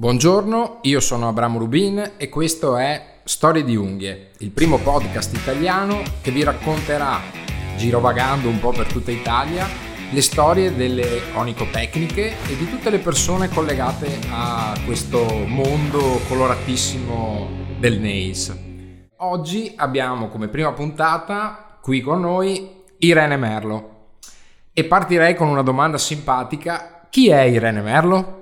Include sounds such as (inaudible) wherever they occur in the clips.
Buongiorno, io sono Abramo Rubin e questo è Storie di unghie, il primo podcast italiano che vi racconterà, girovagando un po' per tutta Italia, le storie delle onicotecniche e di tutte le persone collegate a questo mondo coloratissimo del nails. Oggi abbiamo come prima puntata qui con noi Irene Merlo e partirei con una domanda simpatica. Chi è Irene Merlo?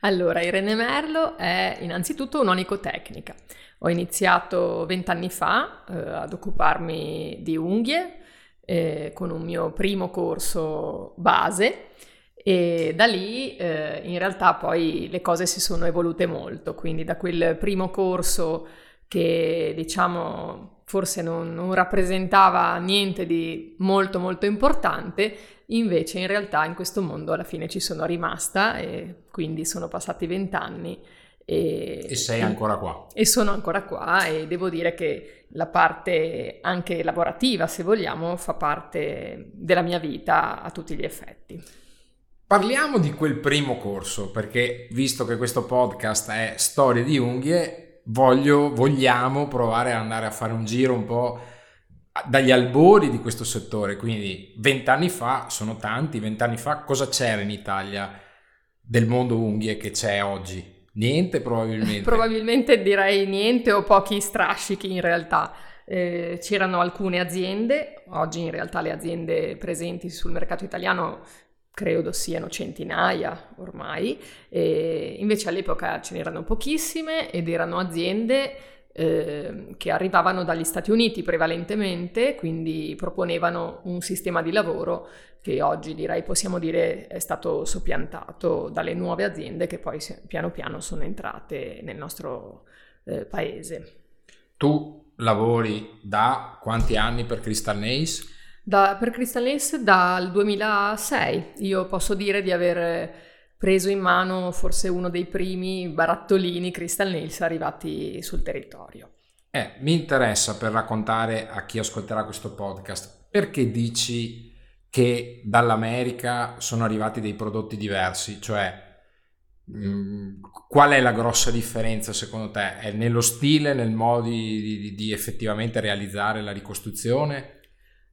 Allora, Irene Merlo è innanzitutto un'onicotecnica. Ho iniziato vent'anni fa eh, ad occuparmi di unghie eh, con un mio primo corso base e da lì eh, in realtà poi le cose si sono evolute molto, quindi da quel primo corso che diciamo forse non, non rappresentava niente di molto molto importante, Invece in realtà in questo mondo alla fine ci sono rimasta e quindi sono passati vent'anni. E, e sei ancora qua. E sono ancora qua e devo dire che la parte anche lavorativa, se vogliamo, fa parte della mia vita a tutti gli effetti. Parliamo di quel primo corso, perché visto che questo podcast è storie di unghie, voglio, vogliamo provare ad andare a fare un giro un po' dagli albori di questo settore, quindi vent'anni fa sono tanti, vent'anni fa cosa c'era in Italia del mondo unghie che c'è oggi? Niente probabilmente. (laughs) probabilmente direi niente o pochi strascichi in realtà. Eh, c'erano alcune aziende, oggi in realtà le aziende presenti sul mercato italiano credo siano centinaia ormai, invece all'epoca ce n'erano pochissime ed erano aziende eh, che arrivavano dagli Stati Uniti prevalentemente, quindi proponevano un sistema di lavoro che oggi direi possiamo dire è stato soppiantato dalle nuove aziende che poi piano piano sono entrate nel nostro eh, paese. Tu lavori da quanti anni per Crystal Nails? Da, per Crystal Nails dal 2006. Io posso dire di aver preso in mano forse uno dei primi barattolini Crystal Nails arrivati sul territorio. Eh, mi interessa per raccontare a chi ascolterà questo podcast, perché dici che dall'America sono arrivati dei prodotti diversi? Cioè, mh, mm, qual è la grossa differenza secondo te? È nello stile, nel modo di, di, di effettivamente realizzare la ricostruzione?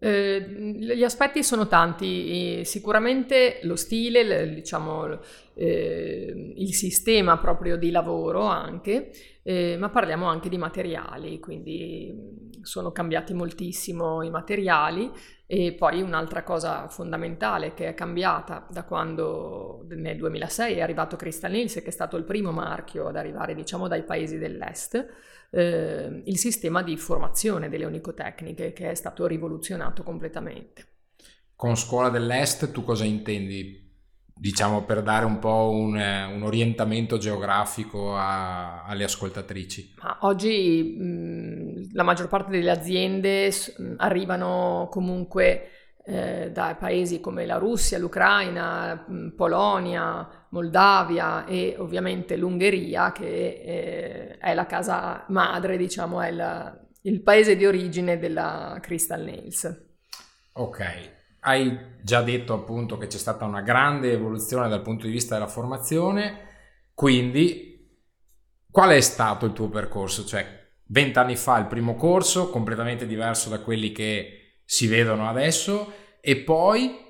Eh, gli aspetti sono tanti, sicuramente lo stile, diciamo, eh, il sistema proprio di lavoro anche, eh, ma parliamo anche di materiali, quindi sono cambiati moltissimo i materiali e poi un'altra cosa fondamentale che è cambiata da quando nel 2006 è arrivato Crystal Nils, che è stato il primo marchio ad arrivare diciamo dai paesi dell'est, eh, il sistema di formazione delle onicotecniche che è stato rivoluzionato completamente. Con scuola dell'est tu cosa intendi? Diciamo per dare un po' un, un orientamento geografico a, alle ascoltatrici. Oggi mh, la maggior parte delle aziende mh, arrivano comunque eh, da paesi come la Russia, l'Ucraina, Polonia, Moldavia e ovviamente l'Ungheria che eh, è la casa madre, diciamo, è la, il paese di origine della Crystal Nails. Ok, hai già detto appunto che c'è stata una grande evoluzione dal punto di vista della formazione, quindi qual è stato il tuo percorso? Cioè, vent'anni fa il primo corso, completamente diverso da quelli che si vedono adesso e poi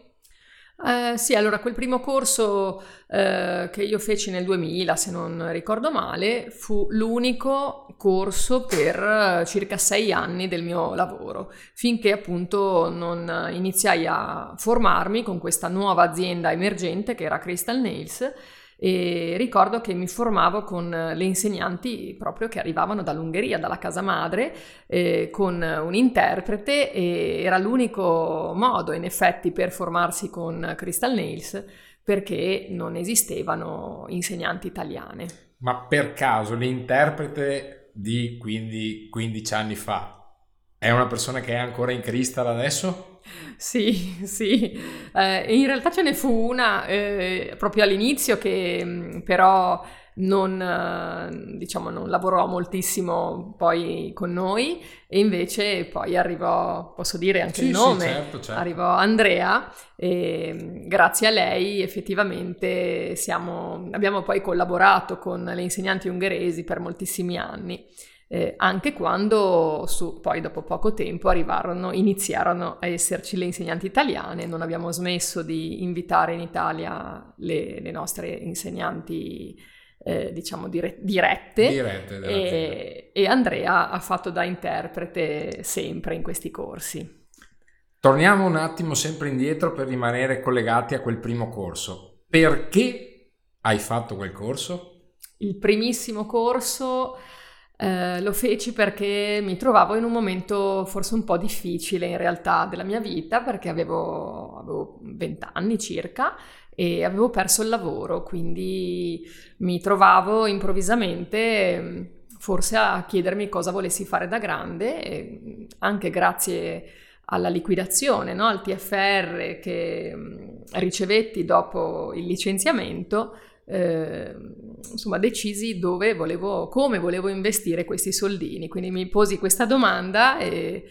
eh, sì, allora quel primo corso eh, che io feci nel 2000, se non ricordo male, fu l'unico corso per eh, circa sei anni del mio lavoro, finché appunto non iniziai a formarmi con questa nuova azienda emergente che era Crystal Nails e ricordo che mi formavo con le insegnanti proprio che arrivavano dall'Ungheria, dalla casa madre, eh, con un interprete e era l'unico modo in effetti per formarsi con Crystal Nails perché non esistevano insegnanti italiane. Ma per caso l'interprete di quindi 15 anni fa è una persona che è ancora in Crystal adesso? Sì, (laughs) sì, eh, in realtà ce ne fu una eh, proprio all'inizio che mm, però non, eh, diciamo, non lavorò moltissimo poi con noi e invece poi arrivò, posso dire anche sì, il nome, sì, certo, certo. arrivò Andrea e mm, grazie a lei effettivamente siamo, abbiamo poi collaborato con le insegnanti ungheresi per moltissimi anni. Eh, anche quando su, poi dopo poco tempo arrivarono, iniziarono a esserci le insegnanti italiane, non abbiamo smesso di invitare in Italia le, le nostre insegnanti eh, diciamo dire, dirette, dirette e, e Andrea ha fatto da interprete sempre in questi corsi. Torniamo un attimo sempre indietro per rimanere collegati a quel primo corso. Perché hai fatto quel corso? Il primissimo corso eh, lo feci perché mi trovavo in un momento forse un po' difficile in realtà della mia vita perché avevo, avevo 20 anni circa e avevo perso il lavoro, quindi mi trovavo improvvisamente forse a chiedermi cosa volessi fare da grande, e anche grazie alla liquidazione, no? al TFR che ricevetti dopo il licenziamento, eh, insomma decisi dove volevo, come volevo investire questi soldini, quindi mi posi questa domanda e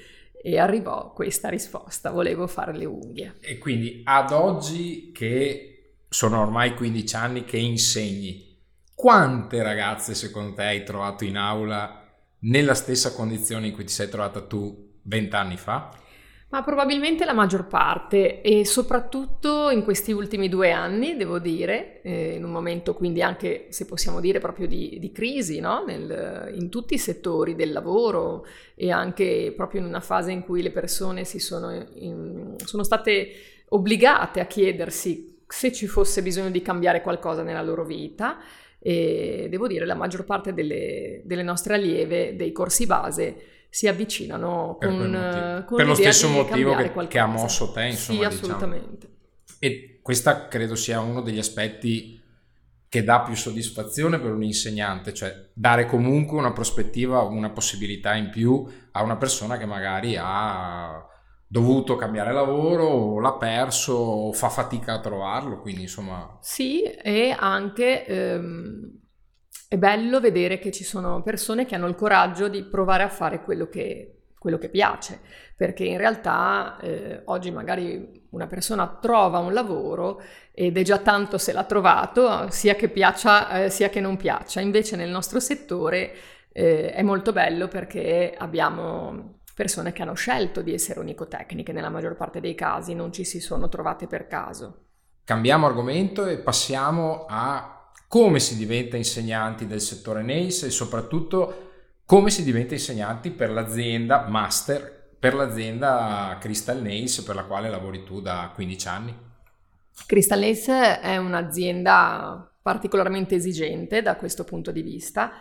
e arrivò questa risposta, volevo fare le unghie. E quindi ad oggi che sono ormai 15 anni che insegni. Quante ragazze secondo te hai trovato in aula nella stessa condizione in cui ti sei trovata tu 20 anni fa? Ma probabilmente la maggior parte e soprattutto in questi ultimi due anni, devo dire, eh, in un momento quindi anche, se possiamo dire, proprio di, di crisi no? Nel, in tutti i settori del lavoro e anche proprio in una fase in cui le persone sono, in, sono state obbligate a chiedersi se ci fosse bisogno di cambiare qualcosa nella loro vita e devo dire la maggior parte delle, delle nostre allieve dei corsi base si avvicinano per con, con per lo stesso motivo che, che, ha mosso te insomma sì assolutamente. Diciamo. e questa credo sia uno degli aspetti che dà più soddisfazione per un insegnante cioè dare comunque una prospettiva una possibilità in più a una persona che magari ha dovuto cambiare lavoro o l'ha perso o fa fatica a trovarlo, quindi insomma... Sì, e anche ehm, è bello vedere che ci sono persone che hanno il coraggio di provare a fare quello che, quello che piace, perché in realtà eh, oggi magari una persona trova un lavoro ed è già tanto se l'ha trovato, sia che piaccia eh, sia che non piaccia, invece nel nostro settore eh, è molto bello perché abbiamo persone che hanno scelto di essere onicotecniche nella maggior parte dei casi, non ci si sono trovate per caso. Cambiamo argomento e passiamo a come si diventa insegnanti del settore NACE e soprattutto come si diventa insegnanti per l'azienda master, per l'azienda Crystal Nails per la quale lavori tu da 15 anni. Crystal Nails è un'azienda particolarmente esigente da questo punto di vista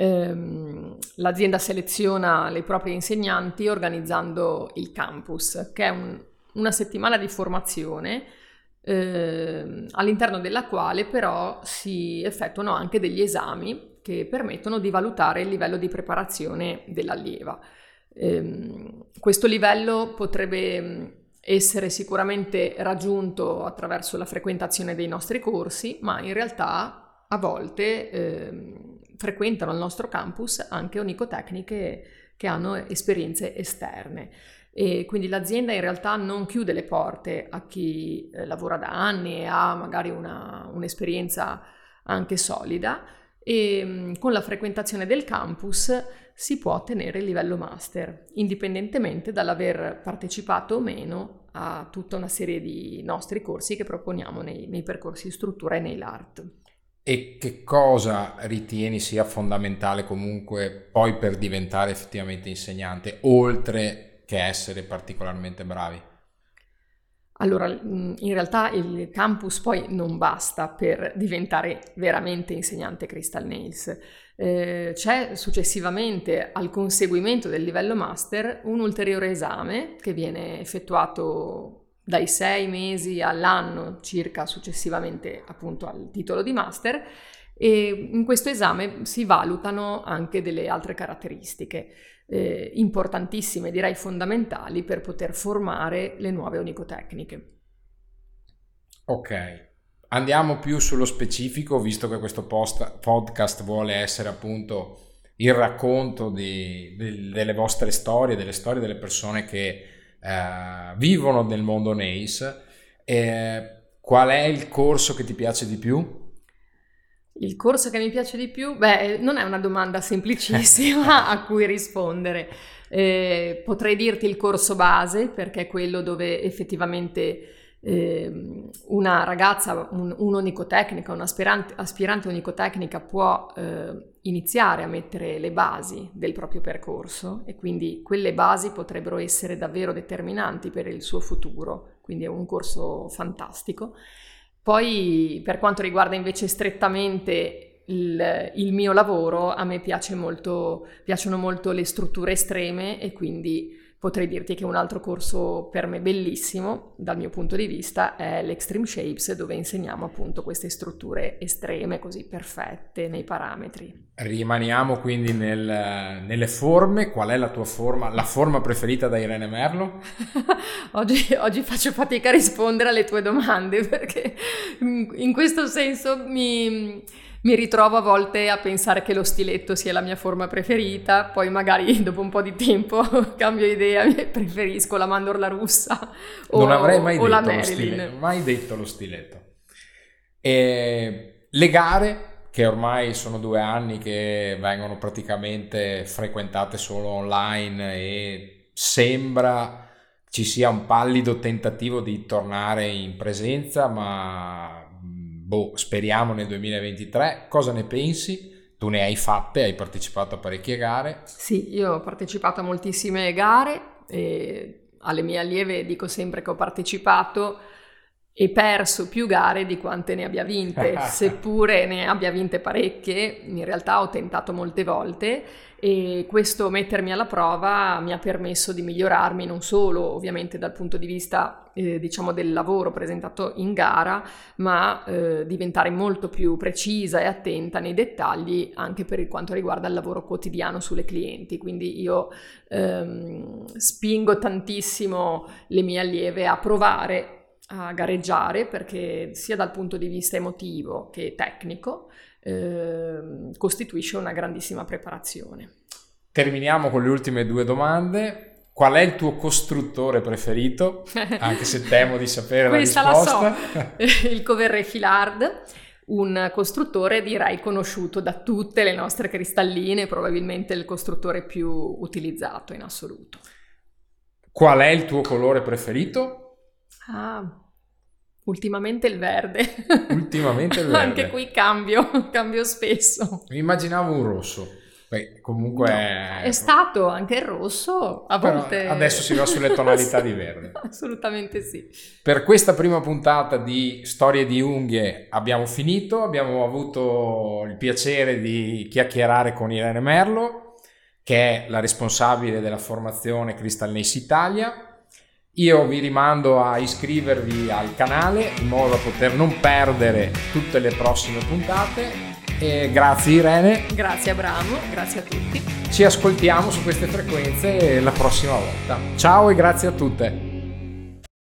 ehm, l'azienda seleziona le proprie insegnanti organizzando il campus, che è un, una settimana di formazione eh, all'interno della quale però si effettuano anche degli esami che permettono di valutare il livello di preparazione dell'allieva. Eh, questo livello potrebbe essere sicuramente raggiunto attraverso la frequentazione dei nostri corsi, ma in realtà a volte eh, frequentano il nostro campus anche onicotecniche che hanno esperienze esterne. E quindi l'azienda in realtà non chiude le porte a chi eh, lavora da anni e ha magari una, un'esperienza anche solida e mm, con la frequentazione del campus si può ottenere il livello master, indipendentemente dall'aver partecipato o meno a tutta una serie di nostri corsi che proponiamo nei, nei percorsi di struttura e nei LART. E che cosa ritieni sia fondamentale comunque poi per diventare effettivamente insegnante, oltre che essere particolarmente bravi? Allora, in realtà il campus poi non basta per diventare veramente insegnante Crystal Nails. Eh, c'è successivamente al conseguimento del livello master un ulteriore esame che viene effettuato dai sei mesi all'anno circa successivamente appunto al titolo di master e in questo esame si valutano anche delle altre caratteristiche. Eh, importantissime, direi fondamentali, per poter formare le nuove onicotecniche. Ok, andiamo più sullo specifico, visto che questo post, podcast vuole essere appunto il racconto di, di, delle vostre storie, delle storie delle persone che eh, vivono nel mondo NACE. Eh, qual è il corso che ti piace di più? Il corso che mi piace di più? Beh, non è una domanda semplicissima (laughs) a cui rispondere. Eh, potrei dirti il corso base perché è quello dove effettivamente eh, una ragazza, un, un'onicotecnica, un aspirante, aspirante onicotecnica può eh, iniziare a mettere le basi del proprio percorso e quindi quelle basi potrebbero essere davvero determinanti per il suo futuro, quindi è un corso fantastico. Poi per quanto riguarda invece strettamente il, il mio lavoro, a me piace molto, piacciono molto le strutture estreme e quindi Potrei dirti che un altro corso per me bellissimo, dal mio punto di vista, è l'Extreme Shapes, dove insegniamo appunto queste strutture estreme, così perfette nei parametri. Rimaniamo quindi nel, nelle forme. Qual è la tua forma, la forma preferita da Irene Merlo? (laughs) oggi, oggi faccio fatica a rispondere alle tue domande (laughs) perché in questo senso mi mi ritrovo a volte a pensare che lo stiletto sia la mia forma preferita, poi magari (laughs) dopo un po' di tempo (laughs) cambio idea e preferisco la mandorla russa o, non avrei mai o detto la Marilyn. mai detto lo stiletto. E le gare, che ormai sono due anni che vengono praticamente frequentate solo online e sembra ci sia un pallido tentativo di tornare in presenza, ma boh, speriamo nel 2023. Cosa ne pensi? Tu ne hai fatte, hai partecipato a parecchie gare. Sì, io ho partecipato a moltissime gare e alle mie allieve dico sempre che ho partecipato e perso più gare di quante ne abbia vinte, (laughs) seppure ne abbia vinte parecchie, in realtà ho tentato molte volte e questo mettermi alla prova mi ha permesso di migliorarmi non solo ovviamente dal punto di vista eh, diciamo del lavoro presentato in gara, ma eh, diventare molto più precisa e attenta nei dettagli anche per quanto riguarda il lavoro quotidiano sulle clienti. Quindi io ehm, spingo tantissimo le mie allieve a provare a gareggiare perché sia dal punto di vista emotivo che tecnico eh, costituisce una grandissima preparazione. Terminiamo con le ultime due domande. Qual è il tuo costruttore preferito? (laughs) Anche se temo di sapere la risposta. La so. (laughs) il Coverre Filard, un costruttore direi conosciuto da tutte le nostre cristalline, probabilmente il costruttore più utilizzato in assoluto. Qual è il tuo colore preferito? Ah, Ultimamente il verde. Ultimamente il (laughs) verde. Anche qui cambio, (laughs) cambio spesso. Mi immaginavo un rosso. Beh, comunque no, è... è... stato anche il rosso, a Però volte... Adesso si va sulle tonalità di (laughs) verde. Assolutamente sì. Per questa prima puntata di Storie di unghie abbiamo finito, abbiamo avuto il piacere di chiacchierare con Irene Merlo, che è la responsabile della formazione Crystal Nace Italia io vi rimando a iscrivervi al canale in modo da poter non perdere tutte le prossime puntate. E grazie Irene. Grazie Abramo, grazie a tutti. Ci ascoltiamo su queste frequenze la prossima volta. Ciao e grazie a tutte.